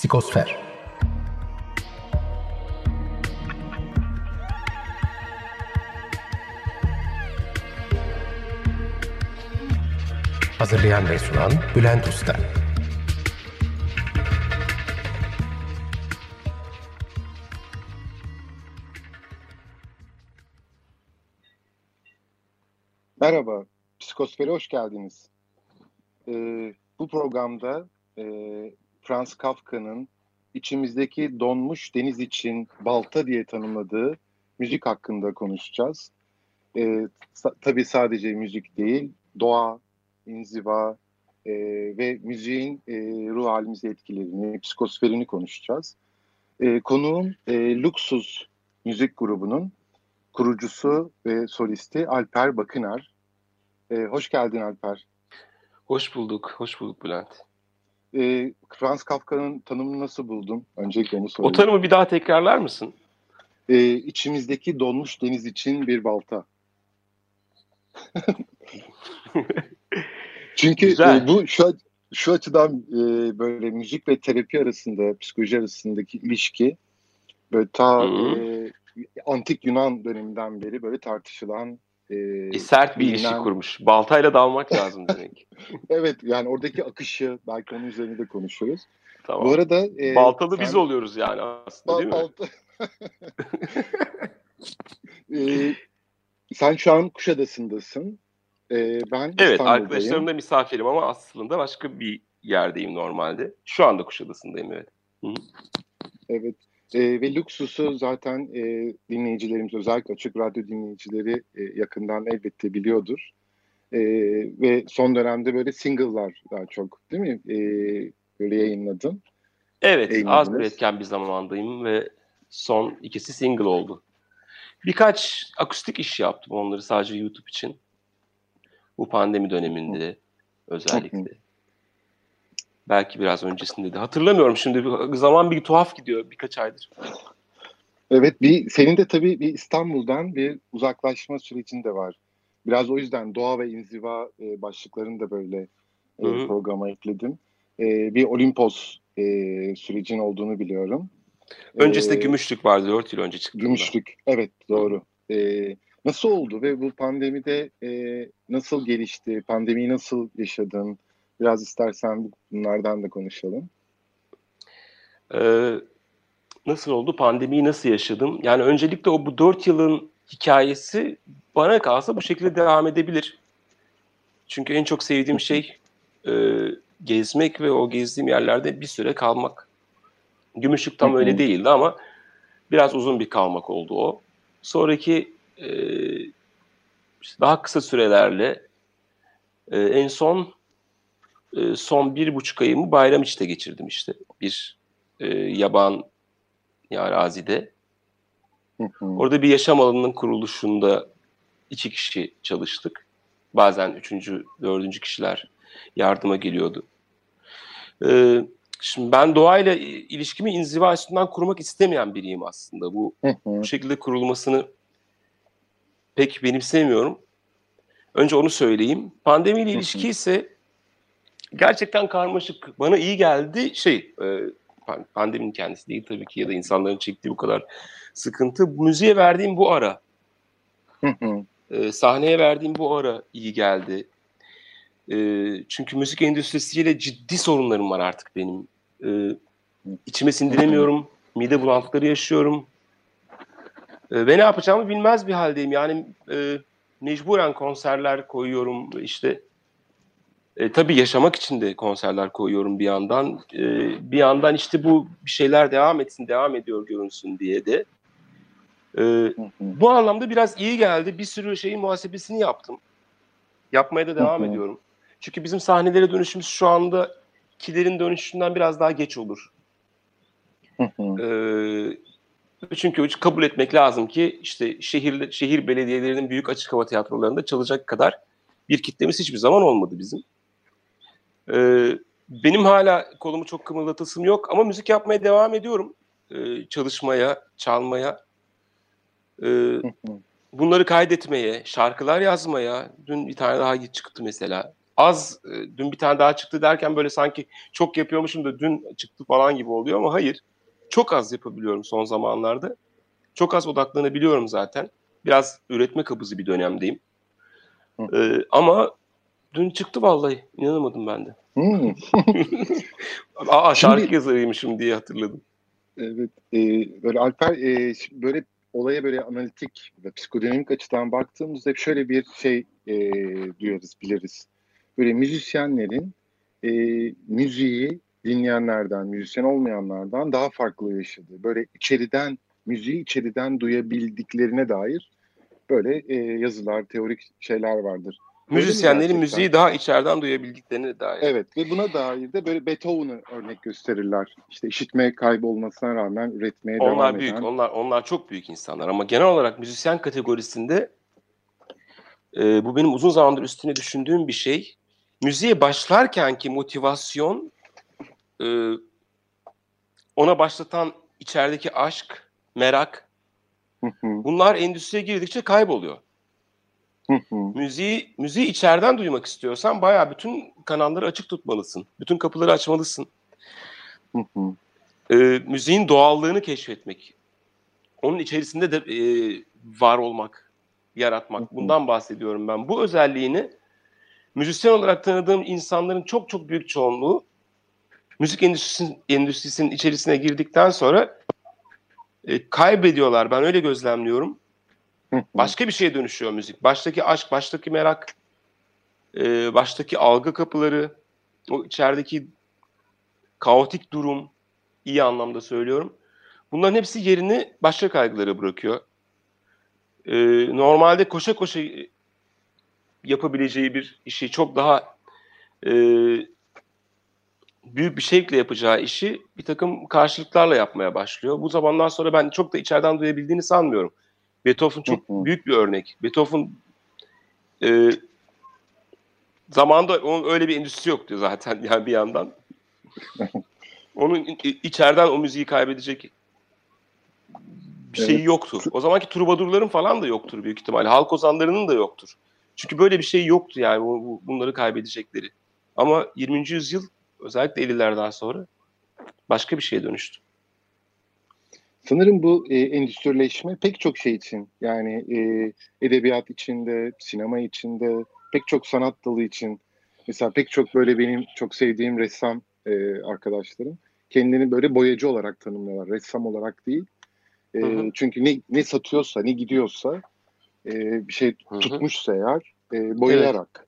Psikosfer Hazırlayan ve sunan Bülent Usta Merhaba, Psikosfer'e hoş geldiniz. Ee, bu programda e, Franz Kafka'nın içimizdeki donmuş deniz için balta diye tanımladığı müzik hakkında konuşacağız. Ee, sa- tabii sadece müzik değil, doğa, inziva e, ve müziğin e, ruh halimize etkilerini, psikosferini konuşacağız. E, konuğum e, Luxus müzik grubunun kurucusu ve solisti Alper Bakınar. E, hoş geldin Alper. Hoş bulduk, hoş bulduk Bülent. E, Franz Kafka'nın tanımını nasıl buldun? Öncelikle onu O sorayım. tanımı bir daha tekrarlar mısın? E, içimizdeki donmuş deniz için bir balta. Çünkü Güzel. e, bu şu, şu açıdan e, böyle müzik ve terapi arasında, psikoloji arasındaki ilişki böyle ta Hı hı. e, antik Yunan döneminden beri böyle tartışılan e, E, sert bir ilişki kurmuş. Baltayla dalmak lazım demek. Evet yani oradaki akışı belki onun üzerine de konuşuruz. Tamam. Bu arada e, Baltalı sen- biz oluyoruz yani aslında değil mi? Bal- balta- E, sen şu an Kuşadası'ndasın. E, ben Evet, İstanbul'dayım. arkadaşlarım da misafirim ama aslında başka bir yerdeyim normalde. Şu anda Kuşadası'ndayım evet. Evet. E, ve Luxus'u zaten e, dinleyicilerimiz özellikle açık radyo dinleyicileri e, yakından elbette biliyordur. E, ve son dönemde böyle single'lar daha çok değil mi? E, böyle yayınladın. Evet, Yayınladınız. az üretken bir zamandayım ve son ikisi single oldu. Birkaç akustik iş yaptım onları sadece YouTube için. Bu pandemi döneminde özellikle. Belki biraz öncesinde de. Hatırlamıyorum şimdi. Zaman bir tuhaf gidiyor birkaç aydır. Evet, bir senin de tabii bir İstanbul'dan bir uzaklaşma sürecin de var. Biraz o yüzden doğa ve inziva e, başlıklarını da böyle e, programa ekledim. E, bir Olimpos e, sürecin olduğunu biliyorum. Öncesinde E, Gümüşlük vardı 4 yıl önce çıktığında. Gümüşlük, evet doğru. E, nasıl oldu ve bu pandemide e, nasıl gelişti? Pandemiyi nasıl yaşadın? Biraz istersen bunlardan da konuşalım. Ee, nasıl oldu? Pandemiyi nasıl yaşadım? Yani öncelikle o bu 4 yılın hikayesi bana kalsa bu şekilde devam edebilir. Çünkü en çok sevdiğim şey e, gezmek ve o gezdiğim yerlerde bir süre kalmak. Gümüşlük tam öyle değildi ama biraz uzun bir kalmak oldu o. Sonraki e, işte daha kısa sürelerle e, en son e, son bir buçuk ayımı Bayramiç'te geçirdim işte. Bir e, yaban arazide. Hı hı. Orada bir yaşam alanının kuruluşunda iki kişi çalıştık. Bazen üçüncü, dördüncü kişiler yardıma geliyordu. Ee, şimdi ben doğayla ilişkimi inziva üstünden kurmak istemeyen biriyim aslında. Bu, Hı bu şekilde kurulmasını pek benimsemiyorum. Önce onu söyleyeyim. Pandemiyle ilişki ise gerçekten karmaşık. Bana iyi geldi şey, e, pan- pandeminin kendisi değil tabii ki ya da insanların çektiği bu kadar sıkıntı. Müziğe verdiğim bu ara e, sahneye verdiğim bu ara iyi geldi. E, çünkü müzik endüstrisiyle ciddi sorunlarım var artık benim. E, içime sindiremiyorum. Mide bulantıkları yaşıyorum. E, ve ne yapacağımı bilmez bir haldeyim. Yani e, mecburen konserler koyuyorum. İşte e, tabii yaşamak için de konserler koyuyorum bir yandan. E, bir yandan işte bu bir şeyler devam etsin, devam ediyor görünsün diye de. E, bu anlamda biraz iyi geldi. Bir sürü şeyin muhasebesini yaptım. Yapmaya da devam ediyorum. Çünkü bizim sahnelere dönüşümüz şu anda kilerin dönüşünden biraz daha geç olur. Ee, çünkü kabul etmek lazım ki işte şehir şehir belediyelerinin büyük açık hava tiyatrolarında çalacak kadar bir kitlemiz hiçbir zaman olmadı bizim. Ee, benim hala kolumu çok kımıldatasım yok ama müzik yapmaya devam ediyorum. Ee, çalışmaya, çalmaya. Hı. bunları kaydetmeye, şarkılar yazmaya. Dün bir tane daha çıktı mesela. az e, dün bir tane daha çıktı derken böyle sanki çok yapıyormuşum da dün çıktı falan gibi oluyor ama hayır. Çok az yapabiliyorum son zamanlarda. Çok az odaklanabiliyorum zaten. Biraz üretme kabızı bir dönemdeyim. Ee, ama dün çıktı vallahi. İnanamadım ben de. Hmm. Aa, şarkı Şimdi, yazarıymışım diye hatırladım. Evet. E, böyle Alper e, böyle olaya böyle analitik ve psikodinamik açıdan baktığımızda hep şöyle bir şey e, duyarız, biliriz. Böyle müzisyenlerin e, müziği dinleyenlerden, müzisyen olmayanlardan daha farklı yaşadığı, böyle içeriden, müziği içeriden duyabildiklerine dair böyle e, yazılar, teorik şeyler vardır. Müzisyenlerin müziği daha içeriden duyabildiklerine dair. Evet ve buna dair de böyle Beethoven'ı örnek gösterirler. İşte işitme kaybı olmasına rağmen üretmeye onlar devam büyük, eden. Onlar onlar çok büyük insanlar ama genel olarak müzisyen kategorisinde e, bu benim uzun zamandır üstüne düşündüğüm bir şey. Müziğe başlarkenki motivasyon e, ona başlatan içerideki aşk, merak bunlar endüstriye girdikçe kayboluyor. Müziği müziği içeriden duymak istiyorsan bayağı bütün kanalları açık tutmalısın. Bütün kapıları açmalısın. e, müziğin doğallığını keşfetmek. Onun içerisinde de e, var olmak, yaratmak. Bundan bahsediyorum ben. Bu özelliğini müzisyen olarak tanıdığım insanların çok çok büyük çoğunluğu müzik endüstrisinin, endüstrisinin içerisine girdikten sonra e, kaybediyorlar. Ben öyle gözlemliyorum. Başka bir şeye dönüşüyor müzik. Baştaki aşk, baştaki merak, e, baştaki algı kapıları, o içerideki kaotik durum, iyi anlamda söylüyorum. Bunların hepsi yerini başka kaygılara bırakıyor. E, normalde koşa koşa yapabileceği bir işi çok daha e, büyük bir şevkle yapacağı işi bir takım karşılıklarla yapmaya başlıyor. Bu zamandan sonra ben çok da içeriden duyabildiğini sanmıyorum. Beethoven çok büyük bir örnek. Beethoven e, zamanda onun öyle bir endüstri yoktu zaten yani bir yandan. Onun içeriden o müziği kaybedecek bir evet. şeyi yoktu. O zamanki trubadurların falan da yoktur büyük ihtimalle. Halk ozanlarının da yoktur. Çünkü böyle bir şey yoktu yani bu, bunları kaybedecekleri. Ama 20. yüzyıl özellikle 50'lerden sonra başka bir şeye dönüştü. Sanırım bu e, endüstrileşme pek çok şey için yani e, edebiyat içinde, sinema içinde, pek çok sanat dalı için mesela pek çok böyle benim çok sevdiğim ressam e, arkadaşlarım kendini böyle boyacı olarak tanımlıyorlar. Ressam olarak değil. E, hı hı. Çünkü ne, ne satıyorsa, ne gidiyorsa e, bir şey hı hı. tutmuşsa eğer e, boyayarak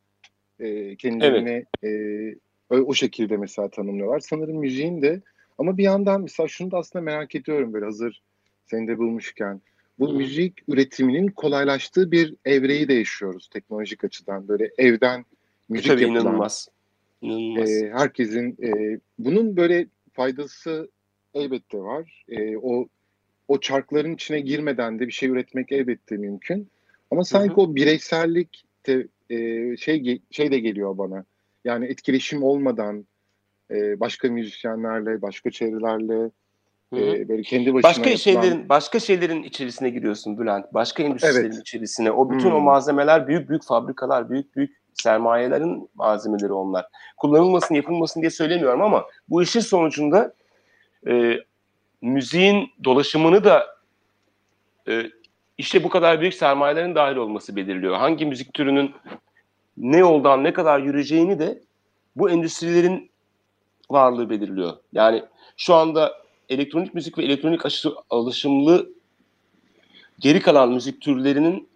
evet. e, kendilerini evet. e, o şekilde mesela tanımlıyorlar. Sanırım müziğin de ama bir yandan mesela şunu da aslında merak ediyorum böyle hazır seni de bulmuşken. Bu hmm. müzik üretiminin kolaylaştığı bir evreyi de yaşıyoruz teknolojik açıdan. Böyle evden müzik Tabii yapılan. inanılmaz. inanılmaz. E, herkesin e, bunun böyle faydası elbette var. E, o o çarkların içine girmeden de bir şey üretmek elbette mümkün. Ama sanki hı hı. o bireysellik de, e, şey şey de geliyor bana. Yani etkileşim olmadan e, başka müzisyenlerle, başka çevrelerle e, böyle kendi başına başka yapılan... şeylerin başka şeylerin içerisine giriyorsun Bülent. Başka endüstrilerin evet. içerisine. O bütün hmm. o malzemeler büyük büyük fabrikalar, büyük büyük sermayelerin malzemeleri onlar. Kullanılmasın, yapılmasın diye söylemiyorum ama bu işin sonucunda e, müziğin dolaşımını da e, işte bu kadar büyük sermayelerin dahil olması belirliyor. Hangi müzik türünün ne yoldan ne kadar yürüyeceğini de bu endüstrilerin varlığı belirliyor. Yani şu anda elektronik müzik ve elektronik aşı, alışımlı geri kalan müzik türlerinin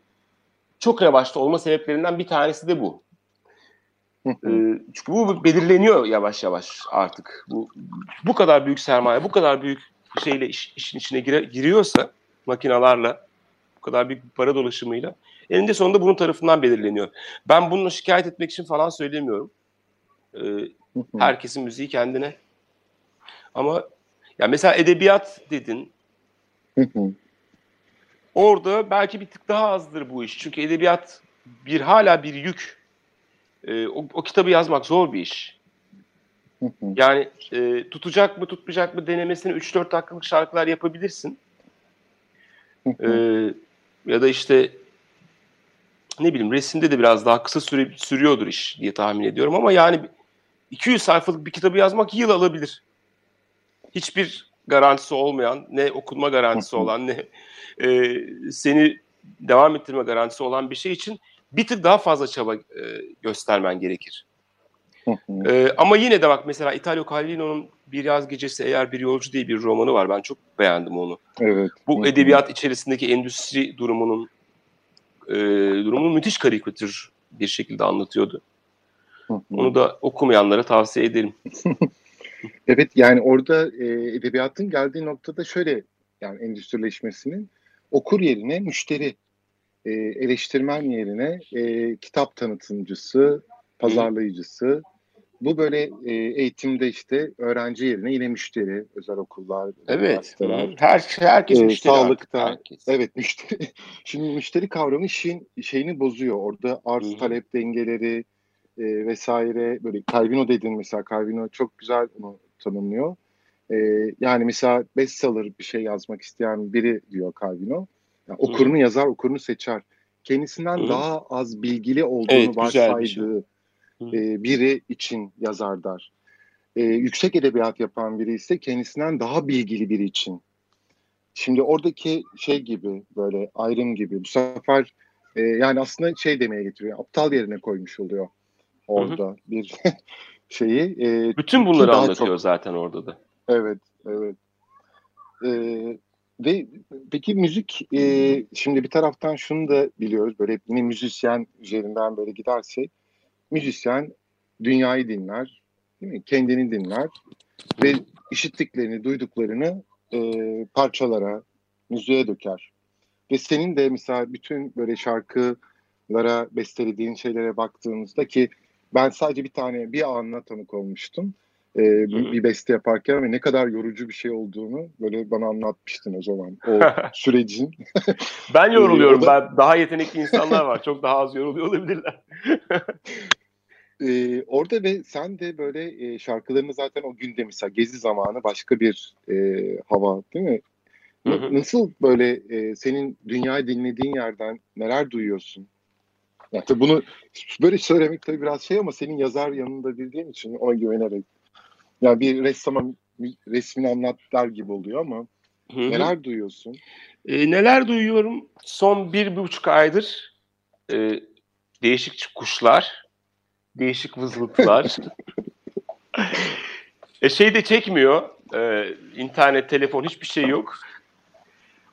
çok revaçta olma sebeplerinden bir tanesi de bu. ee, çünkü bu belirleniyor yavaş yavaş artık. Bu bu kadar büyük sermaye, bu kadar büyük şeyle iş, işin içine gire, giriyorsa makinalarla, bu kadar büyük bir para dolaşımıyla eninde sonunda bunun tarafından belirleniyor. Ben bunu şikayet etmek için falan söylemiyorum. Ee, Herkesin müziği kendine. Ama ya mesela edebiyat dedin. Orada belki bir tık daha azdır bu iş. Çünkü edebiyat bir hala bir yük. Ee, o, o kitabı yazmak zor bir iş. Yani e, tutacak mı tutmayacak mı denemesini 3-4 dakikalık şarkılar yapabilirsin. ee, ya da işte ne bileyim resimde de biraz daha kısa süre sürüyordur iş diye tahmin ediyorum ama yani 200 sayfalık bir kitabı yazmak yıl alabilir. Hiçbir garantisi olmayan, ne okunma garantisi olan, ne e, seni devam ettirme garantisi olan bir şey için bir tık daha fazla çaba e, göstermen gerekir. e, ama yine de bak mesela Italo Calvino'nun Bir Yaz Gecesi Eğer Bir Yolcu diye bir romanı var. Ben çok beğendim onu. Evet. Bu edebiyat içerisindeki endüstri durumunun e, durumunu müthiş karikatür bir şekilde anlatıyordu. Onu da okumayanlara tavsiye ederim. evet yani orada e, edebiyatın geldiği noktada şöyle yani endüstrileşmesinin okur yerine müşteri, e, eleştirmen yerine e, kitap tanıtımcısı, pazarlayıcısı. Bu böyle e, eğitimde işte öğrenci yerine yine müşteri, özel okullar, evet. Her herkes e, müşteri. Sağlıkta, herkes. evet müşteri. Şimdi müşteri kavramı işin şeyini bozuyor. Orada arz talep dengeleri e, vesaire böyle Calvino dedin mesela Calvino çok güzel bunu tanımlıyor. E, yani mesela bestseller bir şey yazmak isteyen biri diyor Calvino. Yani okurunu yazar, okurunu seçer. Kendisinden Hı. daha az bilgili olduğunu Evet, bir şey. varsaydığı e, biri için yazar der. E, yüksek edebiyat yapan biri ise kendisinden daha bilgili biri için. Şimdi oradaki şey gibi böyle ayrım gibi bu sefer e, yani aslında şey demeye getiriyor. Aptal yerine koymuş oluyor orada bir şeyi. E, Bütün bunları anlatıyor çok- zaten orada da. Evet, evet. Ee, ve peki müzik, e, şimdi bir taraftan şunu da biliyoruz, böyle yine müzisyen üzerinden böyle gidersek, müzisyen dünyayı dinler, değil mi? Kendini dinler ve işittiklerini, duyduklarını e, parçalara, müziğe döker. Ve senin de mesela bütün böyle şarkılara bestelediğin şeylere baktığımızda ki ben sadece bir tane bir anına tanık olmuştum e, bir, beste yaparken ve ne kadar yorucu bir şey olduğunu böyle bana anlatmıştın o zaman o sürecin. Ben yoruluyorum. o da- Ben daha yetenekli insanlar var. Çok daha az yoruluyor olabilirler. E, orada ve sen de böyle e, şarkılarını zaten o günde mesela gezi zamanı başka bir e, hava değil mi? Hı N- hı. Nasıl böyle e, senin dünyayı dinlediğin yerden neler duyuyorsun? Ya tabii bunu böyle söylemek tabii biraz şey ama senin yazar yanında bildiğim için ona güvenerek. Yani bir ressama resmini anlat der gibi oluyor ama Hı hı. neler duyuyorsun? E, neler duyuyorum? Son bir buçuk aydır e, değişik kuşlar, değişik vızıltılar. e, şey de çekmiyor. E, internet, telefon hiçbir şey yok.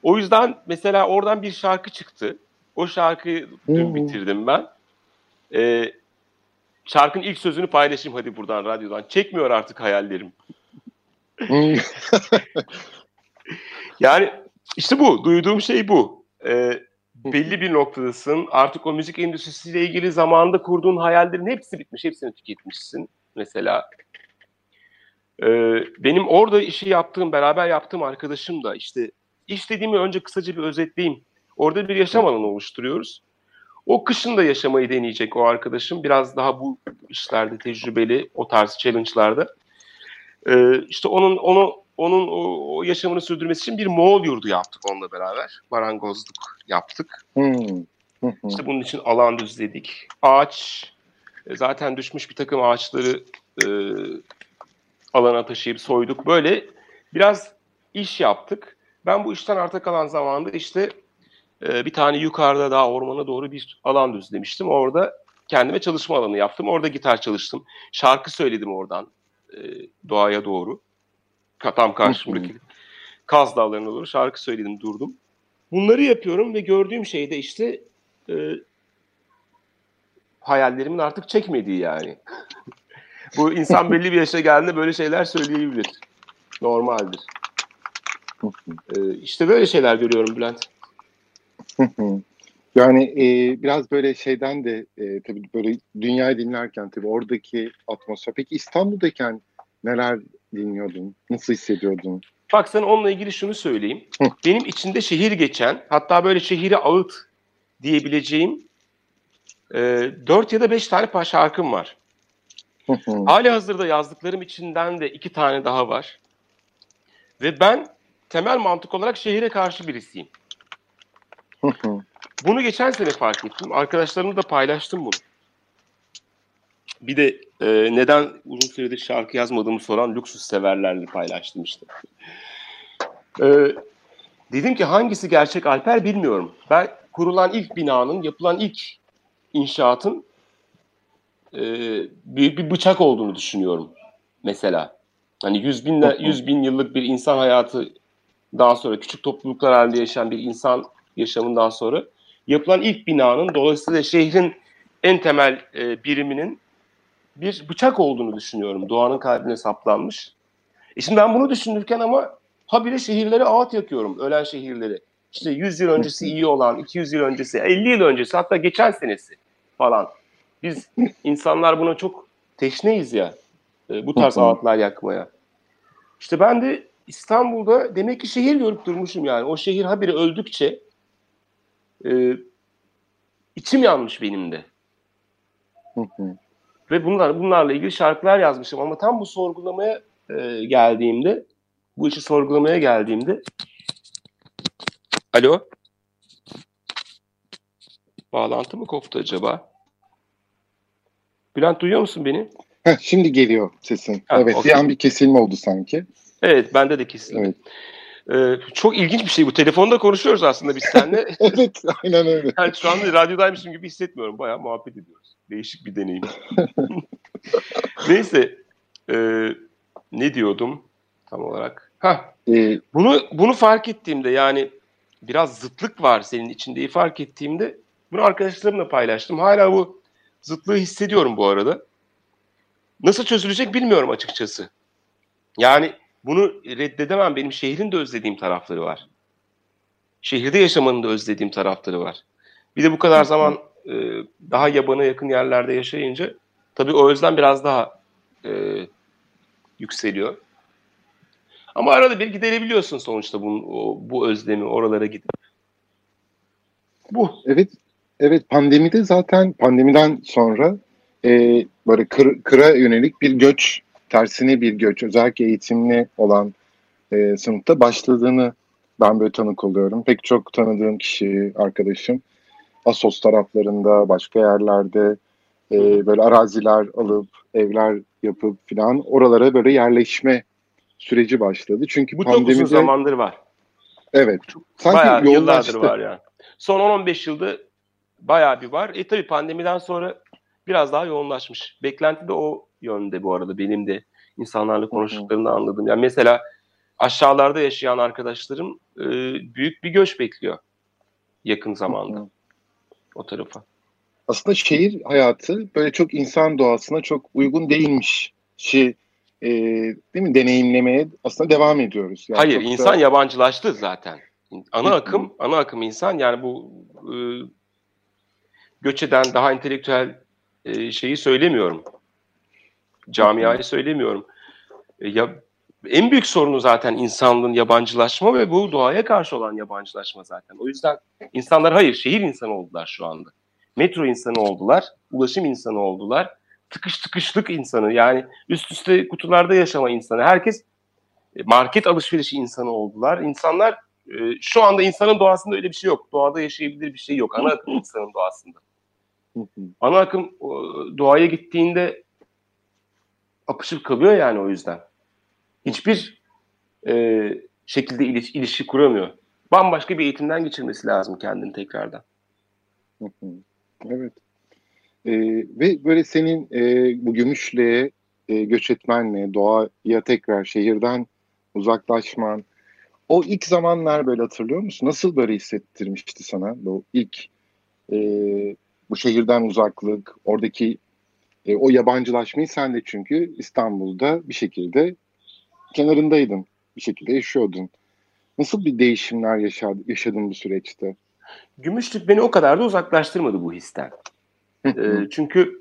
O yüzden mesela oradan bir şarkı çıktı. O şarkıyı dün Hmm. bitirdim ben. E, şarkının ilk sözünü paylaşayım hadi buradan radyodan. Çekmiyor artık hayallerim. Hmm. Yani işte bu. Duyduğum şey bu. Ee, belli bir noktadasın. Artık o müzik endüstrisiyle ilgili zamanında kurduğun hayallerin hepsi bitmiş. Hepsini tüketmişsin mesela. Ee, benim orada işi yaptığım, beraber yaptığım arkadaşım da işte iş dediğimi önce kısaca bir özetleyeyim. Orada bir yaşam alanı oluşturuyoruz. O kışın da yaşamayı deneyecek o arkadaşım. Biraz daha bu işlerde tecrübeli, o tarz challenge'larda. Ee, işte onun onu onun o, o yaşamını sürdürmesi için bir Moğol yurdu yaptık onunla beraber. Marangozluk yaptık. Hmm. İşte bunun için alan düzledik. Ağaç, e, zaten düşmüş bir takım ağaçları e, alana taşıyıp soyduk. Böyle biraz iş yaptık. Ben bu işten arta kalan zamanda işte e, bir tane yukarıda daha ormana doğru bir alan düzlemiştim. Orada kendime çalışma alanı yaptım. Orada gitar çalıştım. Şarkı söyledim oradan e, doğaya doğru. Tam karşımdaki Kaz Dağları'na doğru şarkı söyledim durdum. Bunları yapıyorum ve gördüğüm şey de işte e, hayallerimin artık çekmediği yani. Bu insan belli bir yaşa geldiğinde böyle şeyler söyleyebilir. Normaldir. E, işte böyle şeyler görüyorum Bülent. Yani e, biraz böyle şeyden de e, tabii böyle dünyayı dinlerken tabii oradaki atmosfer. Peki İstanbul'dayken neler dinliyordun? Nasıl hissediyordun? Bak sana onunla ilgili şunu söyleyeyim. Hı. Benim içinde şehir geçen, hatta böyle şehri ağıt diyebileceğim e, 4 ya da 5 tane şarkım var. Hı hı. Hali hazırda yazdıklarım içinden de iki tane daha var. Ve ben temel mantık olarak şehire karşı birisiyim. Bunu geçen sene fark ettim. Arkadaşlarımla da paylaştım bunu. Bir de e, neden uzun süredir şarkı yazmadığımı soran lüksüs severlerle paylaştım işte. E, dedim ki hangisi gerçek Alper bilmiyorum. Ben kurulan ilk binanın, yapılan ilk inşaatın e, büyük bir bıçak olduğunu düşünüyorum mesela. Hani yüz bin, yüz bin yıllık bir insan hayatı daha sonra küçük topluluklar halinde yaşayan bir insan yaşamından sonra yapılan ilk binanın dolayısıyla şehrin en temel e, biriminin bir bıçak olduğunu düşünüyorum. Doğanın kalbine saplanmış. E şimdi ben bunu düşünürken ama habire şehirleri ağıt yakıyorum. Ölen şehirleri. İşte 100 yıl öncesi iyi olan, 200 yıl öncesi, 50 yıl öncesi hatta geçen senesi falan. Biz insanlar buna çok teşneyiz ya. E, bu tarz ağıtlar yakmaya. İşte ben de İstanbul'da demek ki şehir görüp durmuşum yani. O şehir habire öldükçe e, içim yanmış benim de. Ve bunlar bunlarla ilgili şarkılar yazmışım ama tam bu sorgulamaya e, geldiğimde bu işi sorgulamaya geldiğimde Alo? Bağlantı mı koptu acaba? Bülent duyuyor musun beni? Heh, şimdi geliyor sesin. Ha, evet okey. bir an bir kesilme oldu sanki. Evet bende de kesin. Evet. Ee, çok ilginç bir şey bu. Telefonda konuşuyoruz aslında biz seninle. evet aynen öyle. yani şu anda radyodaymışım gibi hissetmiyorum. Bayağı muhabbet ediyoruz. Değişik bir deneyim. Neyse. e, ne diyordum tam olarak? Hah, Ee, bunu bunu fark ettiğimde yani biraz zıtlık var senin içindeyi fark ettiğimde bunu arkadaşlarımla paylaştım. Hala bu zıtlığı hissediyorum bu arada. Nasıl çözülecek bilmiyorum açıkçası. Yani bunu reddedemem. Benim şehrin de özlediğim tarafları var. Şehirde yaşamanın da özlediğim tarafları var. Bir de bu kadar zaman e, daha yabana yakın yerlerde yaşayınca tabii o özlem biraz daha e, yükseliyor. Ama arada bir giderebiliyorsun sonuçta bunu, o, bu özlemi oralara gidip. Bu. Evet, evet pandemide zaten pandemiden sonra e, böyle kır, kıra yönelik bir göç, tersine bir göç, özellikle eğitimli olan e, sınıfta başladığını ben böyle tanık oluyorum. Pek çok tanıdığım kişi, arkadaşım Asos taraflarında, başka yerlerde e, böyle araziler alıp, evler yapıp filan oralara böyle yerleşme süreci başladı. Çünkü Bu çok uzun pandemide zamandır var. evet sanki Bayağı yıllardır var yani. Son 10-15 yılda bayağı bir var. E tabii pandemiden sonra biraz daha yoğunlaşmış. Beklenti de o yönde bu arada benim de insanlarla konuştuklarında anladım. Yani mesela aşağılarda yaşayan arkadaşlarım e, büyük bir göç bekliyor yakın zamanda o tarafa. aslında şehir hayatı böyle çok insan doğasına çok uygun değilmiş şey e, değil mi deneyimlemeye aslında devam ediyoruz. Yani Hayır çok da- insan yabancılaştı zaten. Ana akım, ana akım insan yani bu e, göç eden daha entelektüel e, şeyi söylemiyorum. Camiayı söylemiyorum. E, ya en büyük sorunu zaten insanlığın yabancılaşma ve bu doğaya karşı olan yabancılaşma zaten. O yüzden insanlar hayır şehir insanı oldular şu anda. Metro insanı oldular, ulaşım insanı oldular. Tıkış tıkışlık insanı yani üst üste kutularda yaşama insanı. Herkes e, market alışverişi insanı oldular. İnsanlar şu anda insanın doğasında öyle bir şey yok. Doğada yaşayabilir bir şey yok. Ana akım insanın doğasında. Ana akım o, doğaya gittiğinde apışıp kalıyor yani o yüzden. Hiçbir e, şekilde iliş- ilişki kuramıyor. Bambaşka bir eğitimden geçirmesi lazım kendini tekrardan. Evet. E, ve böyle senin e, bu Gümüşlü'ye e, göç etmenle doğaya tekrar şehirden uzaklaşman o ilk zamanlar böyle hatırlıyor musun? Nasıl böyle hissettirmişti sana bu ilk e, bu şehirden uzaklık, oradaki e, o yabancılaşmayı sen de çünkü İstanbul'da bir şekilde kenarındaydın, bir şekilde yaşıyordun. Nasıl bir değişimler yaşadın, yaşadın bu süreçte? Gümüşlük beni o kadar da uzaklaştırmadı bu histen. E, çünkü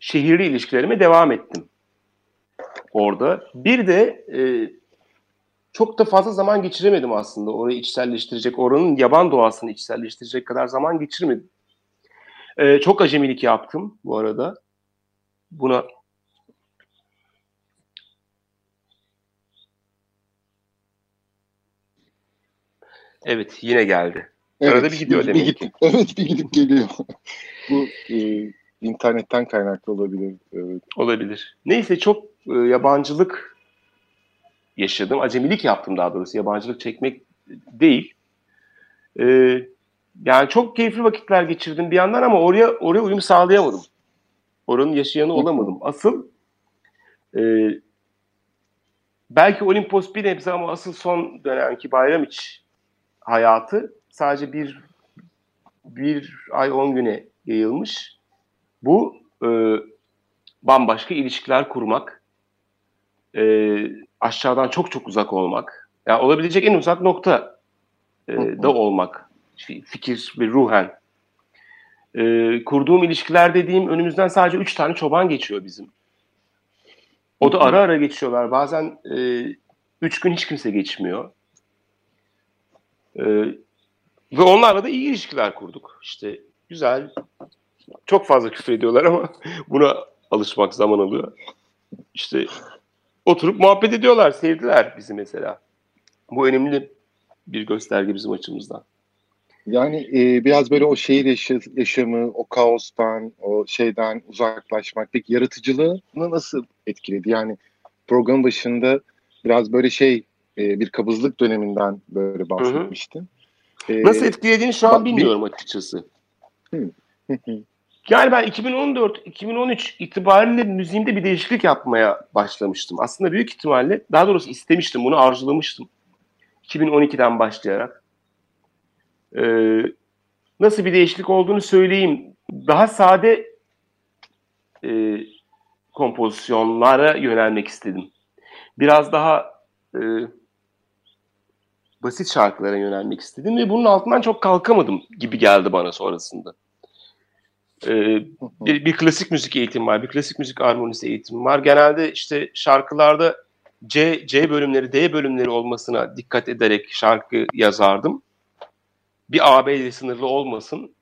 şehirli ilişkilerime devam ettim orada. Bir de e, çok da fazla zaman geçiremedim aslında orayı içselleştirecek, oranın yaban doğasını içselleştirecek kadar zaman geçirmedim. E, çok acemilik yaptım bu arada. Buna Evet yine geldi. Evet, Arada bir gidiyor bir, demek bir ki. Evet bir gidip geliyor. Bu e, internetten kaynaklı olabilir. Evet. Olabilir. Neyse çok e, yabancılık yaşadım. Acemilik yaptım daha doğrusu. Yabancılık çekmek değil. E, yani çok keyifli vakitler geçirdim bir yandan ama oraya oraya uyum sağlayamadım. Oranın yaşayanı olamadım. Asıl e, belki Olimpos bir nebze ama asıl son dönemki Bayramiç hayatı sadece bir bir ay on güne yayılmış. Bu e, bambaşka ilişkiler kurmak, e, aşağıdan çok çok uzak olmak, yani olabilecek en uzak nokta e, da olmak, fikir ve ruhen. E, kurduğum ilişkiler dediğim önümüzden sadece üç tane çoban geçiyor bizim. O da ara ara geçiyorlar. Bazen e, üç gün hiç kimse geçmiyor. E, ve onlarla da iyi ilişkiler kurduk. İşte güzel, çok fazla küfür ediyorlar ama buna alışmak zaman alıyor. İşte oturup muhabbet ediyorlar, sevdiler bizi mesela. Bu önemli bir gösterge bizim açımızdan. Yani e, biraz böyle o şehir yaşa- yaşamı, o kaostan, o şeyden uzaklaşmak peki yaratıcılığını nasıl etkiledi? Yani program başında biraz böyle şey e, bir kabızlık döneminden böyle bahsetmiştin. E, Nasıl etkilediğini şu an bilmiyorum açıkçası. Yani ben 2014-2013 itibariyle müziğimde bir değişiklik yapmaya başlamıştım. Aslında büyük ihtimalle, daha doğrusu istemiştim, bunu arzulamıştım. 2012'den başlayarak. Ee, nasıl bir değişiklik olduğunu söyleyeyim. Daha sade e, kompozisyonlara yönelmek istedim. Biraz daha e, basit şarkılara yönelmek istedim ve bunun altından çok kalkamadım gibi geldi bana sonrasında. Ee, bir, bir klasik müzik eğitimi var, bir klasik müzik armonisi eğitimi var. Genelde işte şarkılarda C, C bölümleri, D bölümleri olmasına dikkat ederek şarkı yazardım. Bir AB ile sınırlı olmasın.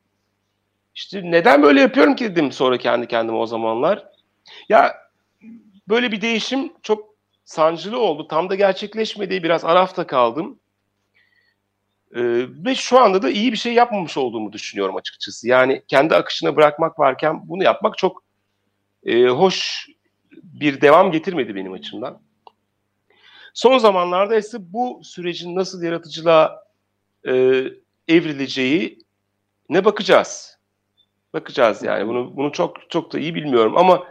İşte neden böyle yapıyorum ki dedim sonra kendi kendime o zamanlar. Ya böyle bir değişim çok sancılı oldu. Tam da gerçekleşmedi. Biraz arafta kaldım. Ee, ve şu anda da iyi bir şey yapmamış olduğumu düşünüyorum açıkçası. Yani kendi akışına bırakmak varken bunu yapmak çok e, hoş bir devam getirmedi benim açımdan. Son zamanlarda ise bu sürecin nasıl yaratıcılığa e, evrileceği ne bakacağız. Bakacağız yani. Bunu bunu çok çok da iyi bilmiyorum ama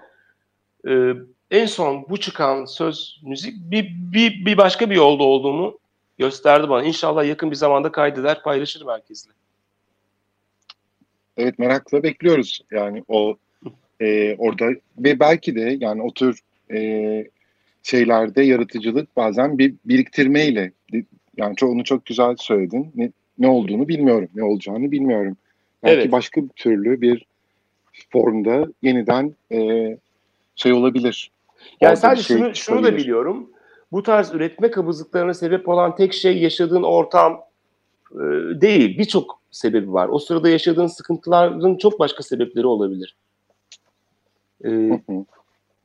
e, en son bu çıkan söz müzik bir, bir, bir başka bir yolda olduğunu gösterdi bana. İnşallah yakın bir zamanda kaydeder, paylaşırım herkesle. Evet merakla bekliyoruz yani o e, orada ve belki de yani o tür e, şeylerde yaratıcılık bazen bir biriktirmeyle yani onu çok güzel söyledin. Ne, olduğunu bilmiyorum, ne olacağını bilmiyorum. Belki Evet. başka bir türlü bir formda yeniden e, şey olabilir. Yani Orada sadece şey şunu, şunu da biliyorum. Bu tarz üretme kabızlıklarına sebep olan tek şey yaşadığın ortam e, değil. Birçok sebebi var. O sırada yaşadığın sıkıntıların çok başka sebepleri olabilir. E, Hı hı.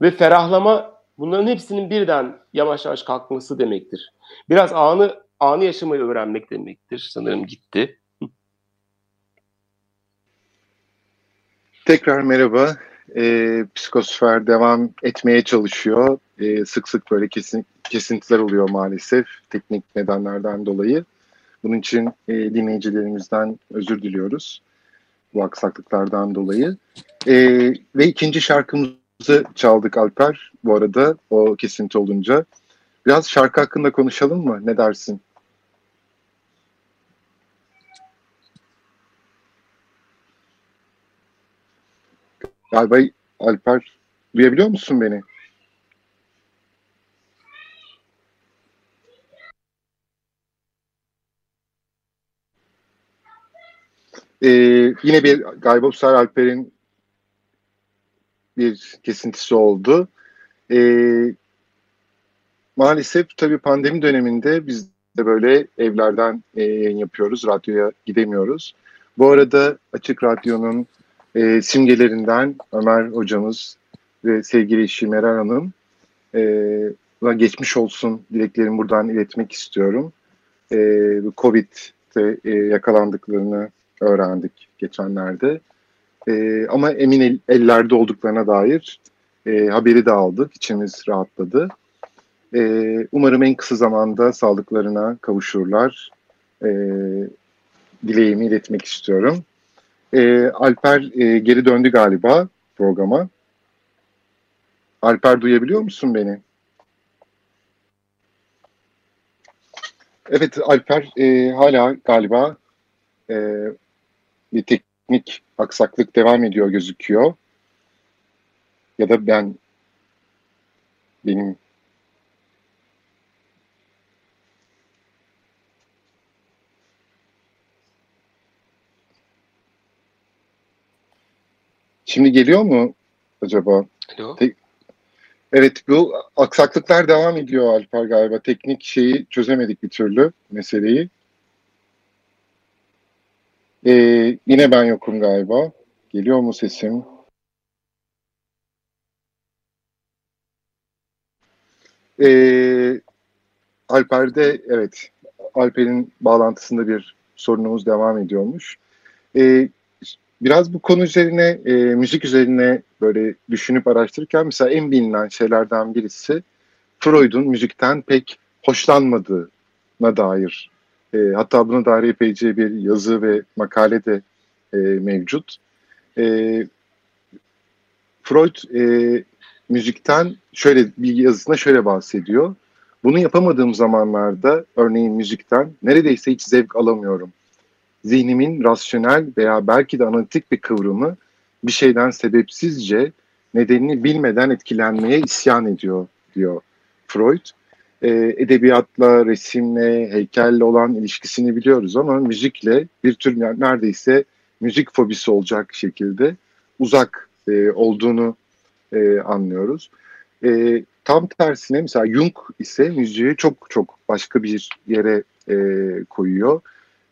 ve ferahlama bunların hepsinin birden yavaş yavaş kalkması demektir. Biraz anı anı yaşamayı öğrenmek demektir. Sanırım gitti. Tekrar merhaba. Ee, Psikosfer devam etmeye çalışıyor. Ee, sık sık böyle kesin, kesintiler oluyor maalesef teknik nedenlerden dolayı. Bunun için e, dinleyicilerimizden özür diliyoruz bu aksaklıklardan dolayı. Ee, ve ikinci şarkımızı çaldık Alper bu arada o kesinti olunca. Biraz şarkı hakkında konuşalım mı? Ne dersin? Galiba Alper duyabiliyor musun beni? Ee, yine bir sefer Alper'in bir kesintisi oldu. Ee, maalesef tabii pandemi döneminde biz de böyle evlerden e, yayın yapıyoruz. Radyoya gidemiyoruz. Bu arada Açık Radyo'nun e, simgelerinden Ömer hocamız ve sevgili eşi Meral Hanım e, geçmiş olsun dileklerimi buradan iletmek istiyorum. E, bu Covid birlikte e, yakalandıklarını öğrendik geçenlerde. E, ama emin el, ellerde olduklarına dair e, haberi de aldık. İçimiz rahatladı. E, umarım en kısa zamanda sağlıklarına kavuşurlar. E, dileğimi iletmek istiyorum. E, Alper e, geri döndü galiba programa. Alper duyabiliyor musun beni? Evet Alper e, hala galiba e, bir teknik aksaklık devam ediyor gözüküyor. Ya da ben benim Şimdi geliyor mu acaba? Alo. Evet bu aksaklıklar devam ediyor Alper galiba. Teknik şeyi çözemedik bir türlü meseleyi. Ee, yine ben yokum galiba. Geliyor mu sesim? Ee, Alper'de evet Alper'in bağlantısında bir sorunumuz devam ediyormuş. Ee, biraz bu konu üzerine, e, müzik üzerine böyle düşünüp araştırırken mesela en bilinen şeylerden birisi Freud'un müzikten pek hoşlanmadığına dair. E, hatta buna dair epeyce bir yazı ve makale de e, mevcut. E, Freud e, müzikten şöyle bir yazısında şöyle bahsediyor. Bunu yapamadığım zamanlarda örneğin müzikten neredeyse hiç zevk alamıyorum zihnimin rasyonel veya belki de analitik bir kıvrımı bir şeyden sebepsizce nedenini bilmeden etkilenmeye isyan ediyor diyor Freud. E, edebiyatla, resimle, heykelle olan ilişkisini biliyoruz ama müzikle bir tür neredeyse müzik fobisi olacak şekilde uzak e, olduğunu e, anlıyoruz. E, tam tersine mesela Jung ise müziği çok çok başka bir yere e, koyuyor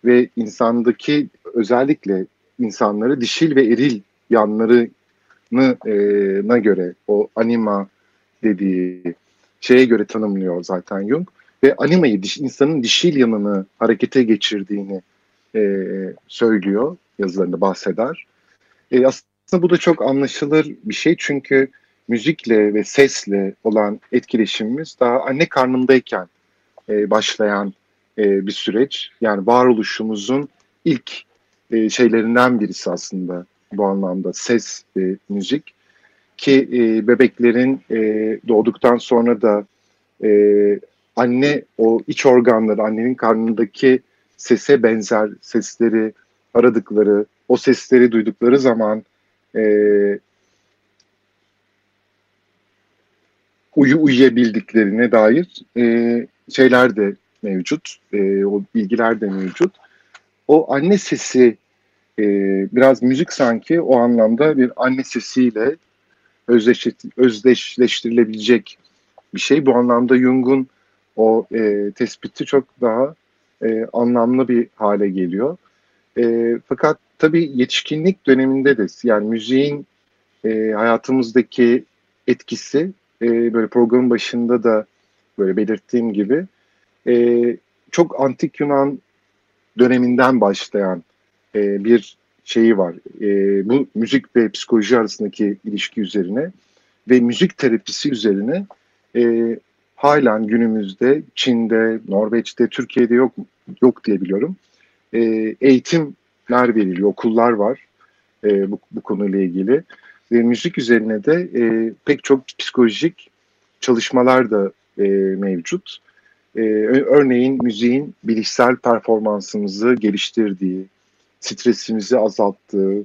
ve insandaki özellikle insanları dişil ve eril yanlarını e, na göre o anima dediği şeye göre tanımlıyor zaten Jung ve animayı insanın dişil yanını harekete geçirdiğini e, söylüyor yazılarında bahseder. E, aslında bu da çok anlaşılır bir şey çünkü müzikle ve sesle olan etkileşimimiz daha anne karnındayken e, başlayan e, bir süreç. Yani varoluşumuzun ilk e, şeylerinden birisi aslında bu anlamda ses ve müzik. Ki e, bebeklerin e, doğduktan sonra da e, anne o iç organları, annenin karnındaki sese benzer sesleri aradıkları, o sesleri duydukları zaman e, uyu uyuyabildiklerine dair e, şeyler de mevcut. E, o bilgiler de mevcut. O anne sesi e, biraz müzik sanki o anlamda bir anne sesiyle özdeş, özdeşleştirilebilecek bir şey. Bu anlamda Jung'un o e, tespiti çok daha e, anlamlı bir hale geliyor. E, fakat tabii yetişkinlik döneminde de yani müziğin e, hayatımızdaki etkisi e, böyle programın başında da böyle belirttiğim gibi e, çok antik Yunan döneminden başlayan e, bir şeyi var. E, bu müzik ve psikoloji arasındaki ilişki üzerine ve müzik terapisi üzerine e, halen günümüzde Çin'de, Norveç'te, Türkiye'de yok yok diye biliyorum. E, eğitimler veriliyor, okullar var e, bu, bu konuyla ilgili. Ve müzik üzerine de e, pek çok psikolojik çalışmalar da e, mevcut. E, örneğin müziğin bilişsel performansımızı geliştirdiği, stresimizi azalttığı,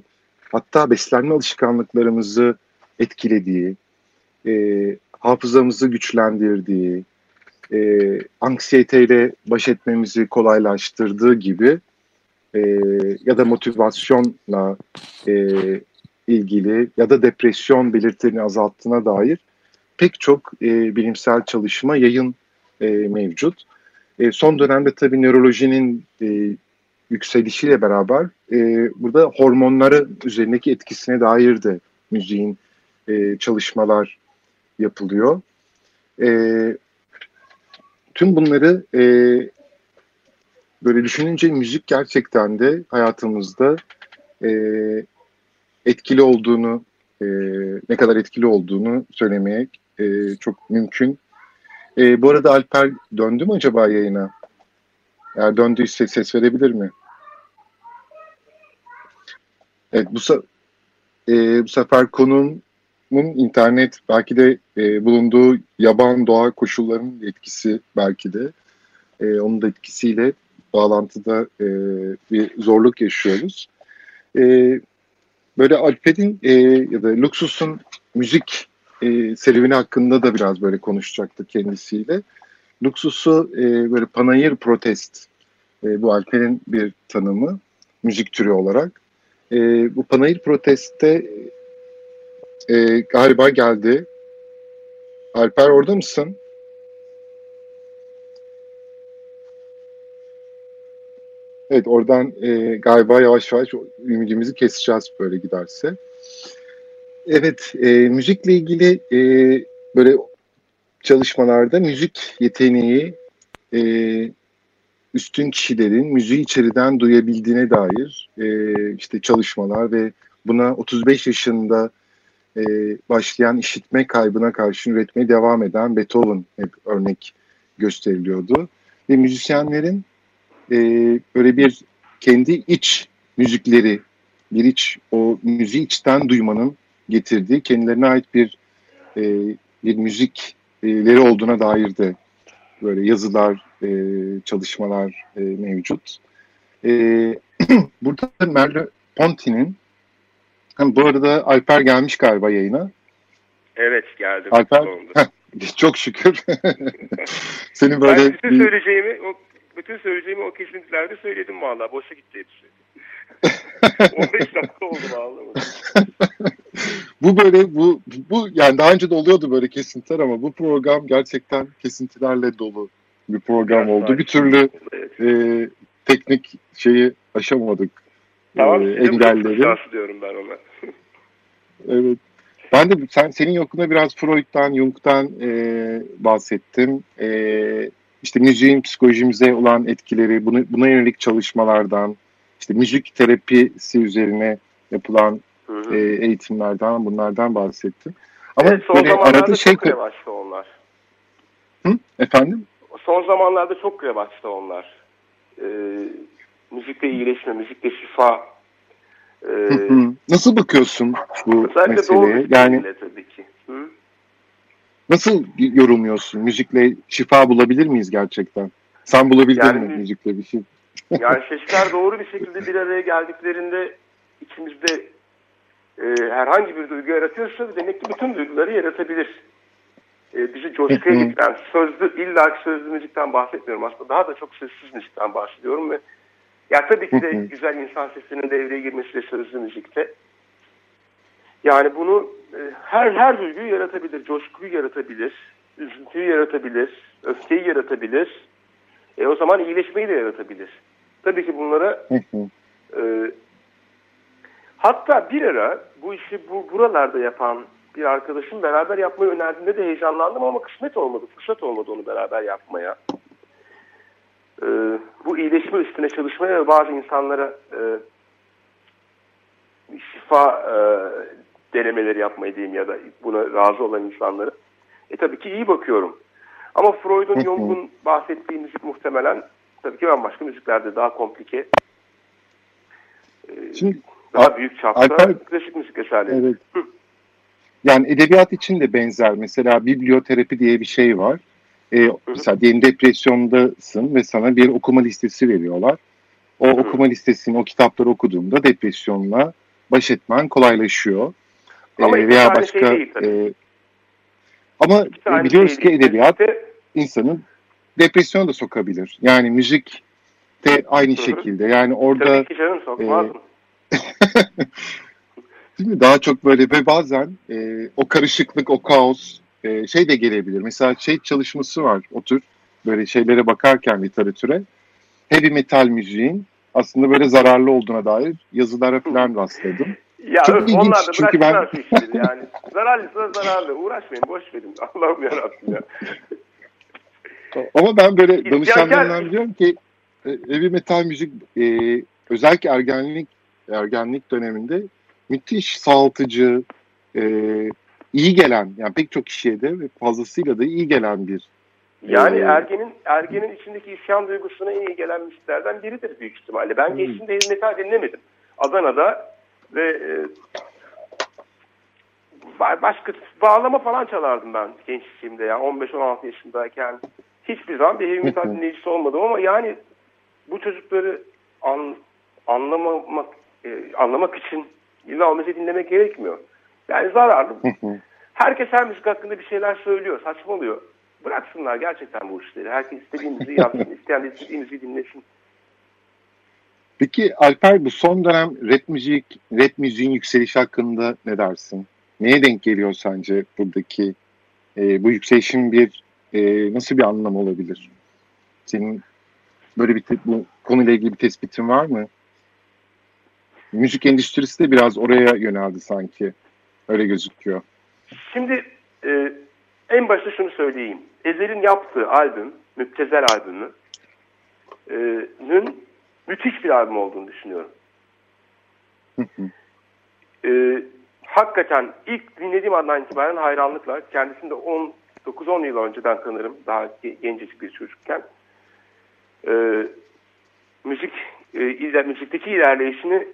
hatta beslenme alışkanlıklarımızı etkilediği, e, hafızamızı güçlendirdiği, e, anksiyeteyle baş etmemizi kolaylaştırdığı gibi e, ya da motivasyonla e, ilgili ya da depresyon belirtilerini azalttığına dair pek çok e, bilimsel çalışma yayın e, mevcut. E, son dönemde tabii nörolojinin e, yükselişiyle beraber e, burada hormonları üzerindeki etkisine dair de müziğin e, çalışmalar yapılıyor. E, tüm bunları e, böyle düşününce müzik gerçekten de hayatımızda e, etkili olduğunu, e, ne kadar etkili olduğunu söylemeye e, çok mümkün. E, bu arada Alper döndü mü acaba yayına? Eğer döndüyse ses verebilir mi? Evet bu, e, bu sefer konuğumun internet belki de e, bulunduğu yaban doğa koşullarının etkisi belki de e, onun da etkisiyle bağlantıda e, bir zorluk yaşıyoruz. E, böyle Alper'in e, ya da Luxus'un müzik e, serüveni hakkında da biraz böyle konuşacaktık kendisiyle. Luxus'u e, böyle panayır protest e, bu Alper'in bir tanımı müzik türü olarak. E, bu panayır protestte e, galiba geldi. Alper orada mısın? Evet oradan e, galiba yavaş yavaş ümidimizi keseceğiz böyle giderse. Evet e, müzikle ilgili e, böyle çalışmalarda müzik yeteneği e, üstün kişilerin müziği içeriden duyabildiğine dair e, işte çalışmalar ve buna 35 yaşında e, başlayan işitme kaybına karşı üretmeye devam eden Beethoven hep örnek gösteriliyordu. Ve müzisyenlerin e, böyle bir kendi iç müzikleri, bir iç o müziği içten duymanın getirdiği kendilerine ait bir e, bir müzikleri olduğuna dair de böyle yazılar, e, çalışmalar e, mevcut. E, burada Merle Ponti'nin bu arada Alper gelmiş galiba yayına. Evet geldim. Alper, çok şükür. Senin böyle... Ben bütün söyleyeceğimi, o, bütün söyleyeceğimi o kesintilerde söyledim valla. Boşa gitti hepsi. 15 dakika oldu valla. bu böyle bu bu yani daha önce de oluyordu böyle kesintiler ama bu program gerçekten kesintilerle dolu bir program oldu. Bir türlü e, teknik şeyi aşamadık. Tamam, e, engelleri. diyorum ben ona. evet. Ben de sen senin yokluğunda biraz Freud'dan, Jung'dan e, bahsettim. E, işte müziğin psikolojimize olan etkileri, bunu, buna yönelik çalışmalardan, işte müzik terapisi üzerine yapılan hı hı. E, eğitimlerden, bunlardan bahsettim. Ama evet, son böyle arada şey çok revaçta onlar. Hı? Efendim? Son zamanlarda çok revaçta onlar. Ee, müzikle iyileşme, müzikle şifa. Ee, Nasıl bakıyorsun bu meseleye? Yani tabii ki. Hı? Nasıl yorumluyorsun? Müzikle şifa bulabilir miyiz gerçekten? Sen bulabildin yani, mi müzikle bir şey? yani sesler doğru bir şekilde bir araya geldiklerinde içimizde e, herhangi bir duygu yaratıyorsa demek ki bütün duyguları yaratabilir. E, bizi coşkuya getiren sözlü, illa sözlü müzikten bahsetmiyorum aslında. Daha da çok sessiz müzikten bahsediyorum ve ya tabii ki de güzel insan sesinin devreye girmesi de sözlü müzikte. Yani bunu e, her her duyguyu yaratabilir. Coşkuyu yaratabilir, üzüntüyü yaratabilir, öfkeyi yaratabilir. E, o zaman iyileşmeyi de yaratabilir. Tabii ki bunlara e, hatta bir ara bu işi bu buralarda yapan bir arkadaşım beraber yapmayı önerdiğinde de heyecanlandım ama kısmet olmadı, fırsat olmadı onu beraber yapmaya. E, bu iyileşme üstüne çalışmaya ve bazı insanlara e, şifa e, denemeleri yapmayı diyeyim ya da buna razı olan insanları. E tabii ki iyi bakıyorum. Ama Freud'un, Jung'un bahsettiği müzik muhtemelen tabii ki bambaşka müziklerde daha komplike. E, Şimdi, daha büyük çapta Alper, klasik müzik eserleri. Evet. Yani edebiyat için de benzer. Mesela biblioterapi diye bir şey var. Ee, mesela diyelim depresyondasın ve sana bir okuma listesi veriyorlar. O okuma listesini, o kitapları okuduğunda depresyonla baş etmen kolaylaşıyor. Ama ee, veya başka şey değil, e, ama biliyoruz şey ki edebiyat işte, insanın depresyona da sokabilir. Yani müzik de aynı hı hı. şekilde. Yani orada Tabii ki canım sokmaz e, Değil mi? Daha çok böyle ve bazen e, o karışıklık, o kaos e, şey de gelebilir. Mesela şey çalışması var o tür böyle şeylere bakarken literatüre. Heavy metal müziğin aslında böyle zararlı olduğuna dair yazılara falan rastladım. Ya Çok ilginç onlar da çünkü ben... yani. Zararlıysa zararlı. Uğraşmayın, boş verin. Allah'ım yarabbim ya. Ama ben böyle danışanlarından diyorum ki e, heavy metal müzik e, özellikle ergenlik ergenlik döneminde müthiş sağaltıcı, e, iyi gelen yani pek çok kişiye de ve fazlasıyla da iyi gelen bir yani Ee, ergenin ergenin içindeki isyan duygusuna en iyi gelen müziklerden biridir büyük ihtimalle. Ben Hmm. gençliğimde heavy metal dinlemedim. Adana'da ve e, ba- başka bağlama falan çalardım ben gençliğimde ya 15-16 yaşındayken. Hiçbir zaman bir heavy metal dinleyicisi olmadım ama yani bu çocukları an, anlamamak e, anlamak için illa o müziği dinlemek gerekmiyor. Yani zararlı. Herkes her müzik hakkında bir şeyler söylüyor, saçmalıyor. Bıraksınlar gerçekten bu işleri. Herkes istediği müziği yapsın, isteyen de istediği müziği dinlesin. Peki Alper bu son dönem rap müzik, rap müziğin yükselişi hakkında ne dersin? Neye denk geliyor sence buradaki e, bu yükselişin bir e, nasıl bir anlam olabilir? Senin böyle bir bu konuyla ilgili bir tespitin var mı? Müzik endüstrisi de biraz oraya yöneldi sanki. Öyle gözüküyor. Şimdi e, en başta şunu söyleyeyim. Ezel'in yaptığı albüm, Müptezel albümü, e, nün müthiş bir albüm olduğunu düşünüyorum. E, hakikaten ilk dinlediğim andan itibaren hayranlıkla, kendisini de 9-10 yıl önceden tanırım, daha ge- gencecik bir çocukken. E, müzik, e, iler, müzikteki ilerleyişini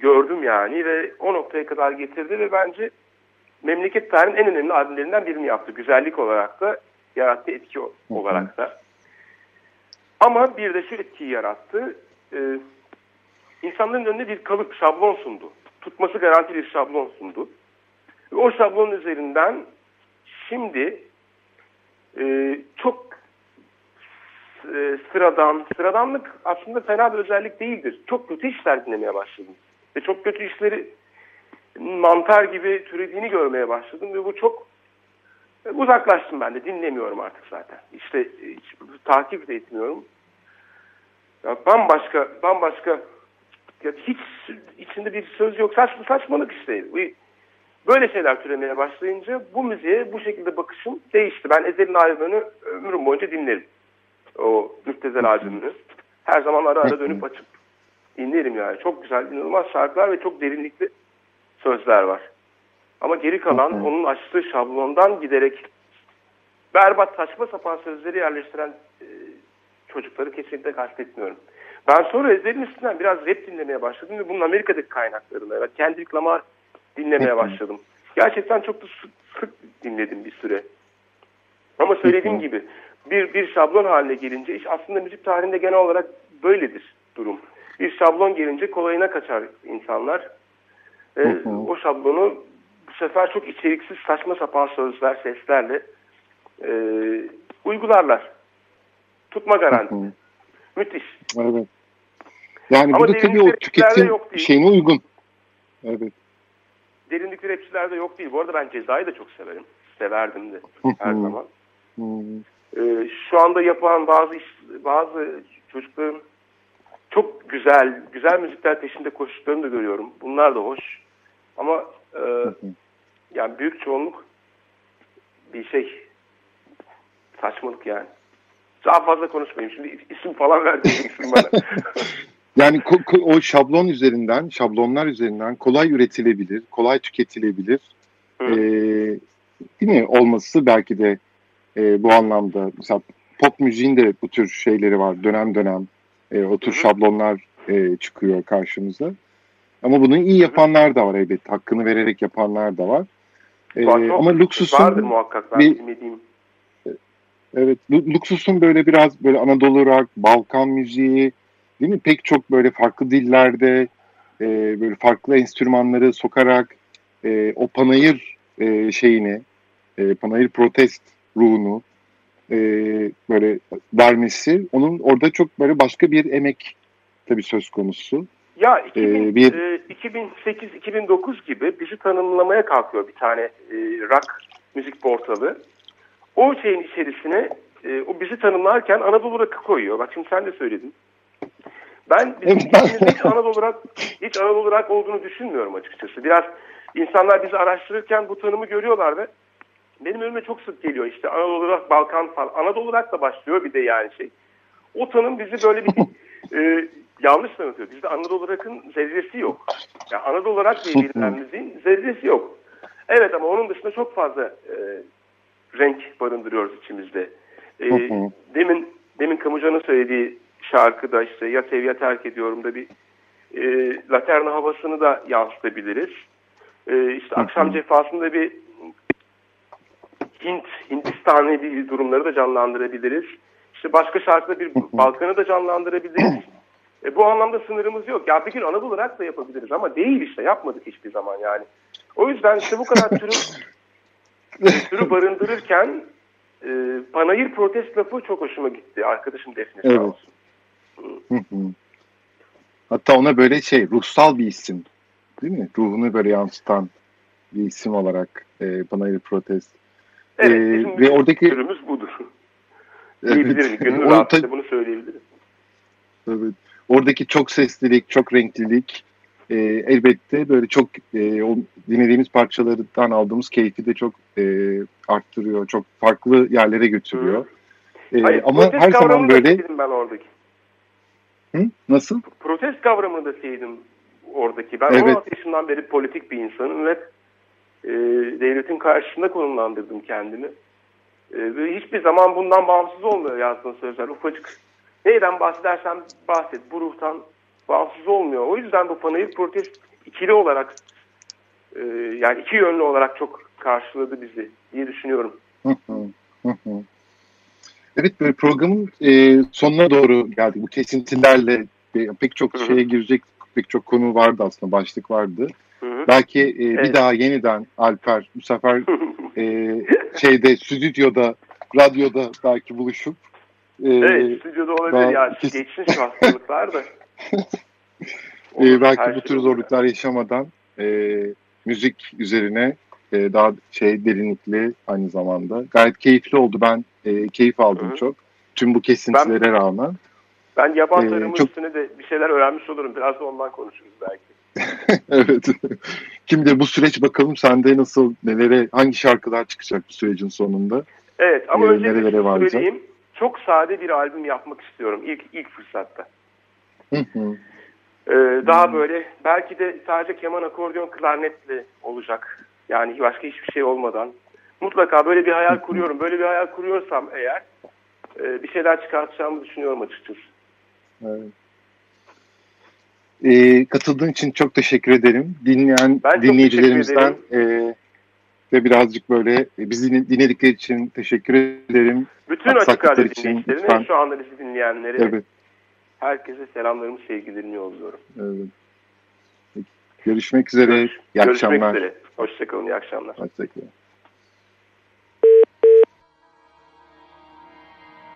gördüm yani ve o noktaya kadar getirdi ve bence memleket tarihinin en önemli albümlerinden birini yaptı. Güzellik olarak da yarattığı etki olarak da. Ama bir de şu etkiyi yarattı. Ee, insanların önüne bir kalıp, şablon sundu. Tutması garanti bir şablon sundu. Ve o şablon üzerinden şimdi e, çok e, sıradan, sıradanlık aslında fena bir özellik değildir. Çok kötü işler dinlemeye başladım. Ve çok kötü işleri mantar gibi türediğini görmeye başladım ve bu çok e, uzaklaştım ben de dinlemiyorum artık zaten. İşte hiç takip de etmiyorum. Ya bambaşka bambaşka ya hiç içinde bir söz yok. Saçma saçmalık işte. Böyle şeyler türemeye başlayınca bu müziğe bu şekilde bakışım değişti. Ben Ezel'in albümünü ömrüm boyunca dinlerim. O Müptezel albümünü. Her zaman ara ara dönüp açıp dinlerim yani. Çok güzel, inanılmaz şarkılar ve çok derinlikli sözler var. Ama geri kalan hı. onun açtığı şablondan giderek berbat saçma sapan sözleri yerleştiren e, çocukları kesinlikle kastetmiyorum. Ben sonra Ezel'in üstünden biraz rap dinlemeye başladım ve bunun Amerika'daki kaynaklarını, evet, Kendrick Lamar dinlemeye başladım. Gerçekten çok da sık, dinledim bir süre. Ama söylediğim gibi bir bir şablon haline gelince iş aslında müzik tarihinde genel olarak böyledir durum. Bir şablon gelince kolayına kaçar insanlar. Hı hı. o şablonu bu sefer çok içeriksiz saçma sapan sözler, seslerle e, uygularlar. Tutma garanti. Hı hı. Müthiş. Evet. Yani Ama bu da tabii o tüketim şeyine uygun. Evet. Derinlikli rapçilerde yok değil. Bu arada ben Ceza'yı da çok severim. Severdim de her zaman. Ee, şu anda yapan bazı iş, bazı çocukların çok güzel, güzel müzikler peşinde koştuklarını da görüyorum. Bunlar da hoş. Ama e, yani büyük çoğunluk bir şey saçmalık yani. Daha fazla konuşmayayım. Şimdi isim falan vereceksin bana. Yani o şablon üzerinden, şablonlar üzerinden kolay üretilebilir, kolay tüketilebilir. Hı. Ee, değil mi? Olması belki de e, bu anlamda mesela pop müziğin de bu tür şeyleri var. Dönem dönem e, o tür şablonlar e, çıkıyor karşımıza. Ama bunu iyi yapanlar da var elbette. Hakkını vererek yapanlar da var. Ee, Var, ama Luksus'un Vardır muhakkak ben bir- bilmediğim. Evet, Luxus'un böyle biraz böyle Anadolu rock, Balkan müziği, değil mi? Pek çok böyle farklı dillerde e, böyle farklı enstrümanları sokarak e, o panayır e, şeyini, e, panayır protest ruhunu e, böyle vermesi, onun orada çok böyle başka bir emek tabii söz konusu. Ya 2000, Ee, bir- e, 2008-2009 gibi bizi tanımlamaya kalkıyor bir tane e, rock müzik portalı. O şeyin içerisine e, o bizi tanımlarken Anadolu rock'ı koyuyor. Bak şimdi sen de söyledin. Ben bizim hiç Anadolu rock, hiç Anadolu rock olduğunu düşünmüyorum açıkçası. Biraz insanlar bizi araştırırken bu tanımı görüyorlar ve benim önüme çok sık geliyor işte Anadolu rock, Balkan falan. Anadolu rock da başlıyor bir de yani şey. o tanım bizi böyle bir e, yanlış tanıtıyor. Bizde Anadolu Rock'ın zerresi yok. Yani Anadolu Rock diye bilinen müziğin zerresi yok. Evet ama onun dışında çok fazla e, renk barındırıyoruz içimizde. E, demin demin Kamucan'ın söylediği şarkıda işte ya sev ya terk ediyorum da bir e, Laterna havasını da yansıtabiliriz. E, işte akşam cefasında bir Hint, Hindistanlı bir durumları da canlandırabiliriz. İşte başka şarkıda bir Balkan'ı da canlandırabiliriz. E, bu anlamda sınırımız yok. Ya bir gün Anadolu olarak da yapabiliriz ama değil işte yapmadık hiçbir zaman yani. O yüzden işte bu kadar türü, türü barındırırken e, panayır protest lafı çok hoşuma gitti. Arkadaşım Defne Evet. sağ olsun. Hatta ona böyle şey ruhsal bir isim değil mi? Ruhunu böyle yansıtan bir isim olarak e, Panayır Protest. Evet, Ee, bizim ve oradaki- türümüz budur. Evet. Gönül rahatlığıyla bunu söyleyebilirim. Evet. Oradaki çok seslilik, çok renklilik e, elbette böyle çok e, o dinlediğimiz parçalardan aldığımız keyfi de çok e, arttırıyor. Çok farklı yerlere götürüyor. E, Hayır, ama protest her zaman kavramını da böyle ben oradaki. Hı? nasıl? Protest kavramını da sevdim oradaki. Ben Evet. 16 yaşından beri politik bir insanım ve e, devletin karşısında konumlandırdım kendimi. E, ve hiçbir zaman bundan bağımsız olmuyor yazdığın sözler. Ufacık neyden bahsedersem bahset. Bu ruhtan bağımsız olmuyor. O yüzden bu panayır protest ikili olarak e, yani iki yönlü olarak çok karşıladı bizi diye düşünüyorum. Evet böyle programın e, sonuna doğru geldik. Bu kesintilerle e, pek çok şeye girecek pek çok konu vardı aslında başlık vardı. Hı. Belki e, bir Evet. daha yeniden Alper bu sefer e, şeyde stüdyoda radyoda belki buluşup e, evet stüdyoda olabilir daha ya. Geçsin şu hastalıklar da. e, belki bu şey tür zorluklar yaşamadan e, müzik üzerine e, daha şey derinlikli aynı zamanda. Gayet keyifli oldu. Ben e, keyif aldım Hı hı. çok. Tüm bu kesintilere rağmen. Ben yaban Ee, çok- üstüne de bir şeyler öğrenmiş olurum. Biraz da ondan konuşuruz belki. evet. Kim de bu süreç bakalım sende nasıl, nelere, hangi şarkılar çıkacak bu sürecin sonunda? Evet ama Ee, önce nerelere söyleyeyim. Çok sade bir albüm yapmak istiyorum ilk ilk fırsatta. Hı hı. Ee, daha böyle belki de sadece keman, akordeon, klarnetle olacak. Yani başka hiçbir şey olmadan. Mutlaka böyle bir hayal kuruyorum. Böyle bir hayal kuruyorsam eğer e, bir şeyler çıkartacağımı düşünüyorum açıkçası. Evet. Ee, katıldığın için çok teşekkür ederim. Dinleyen Ben dinleyicilerimizden e, ve birazcık böyle e, bizi din- dinledikleri için teşekkür ederim. Bütün açık radyo için dinleyicilerine şu anda bizi dinleyenlere Evet, herkese selamlarımı, sevgilerimi yolluyorum. evet. Peki, Görüşmek üzere. Görüş- iyi Görüşmek akşamlar. üzere. Hoşçakalın, iyi akşamlar. Hoşçakalın.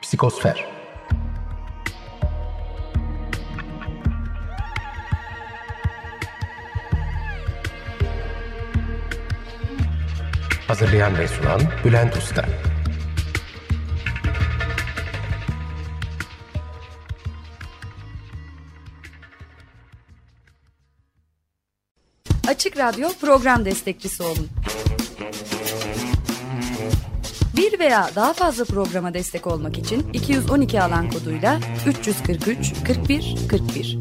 Psikosfer Hazırlayan ve sunan Bülent Usta Açık Radyo program destekçisi olun. Bir veya daha fazla programa destek olmak için 212 alan koduyla 343 41 41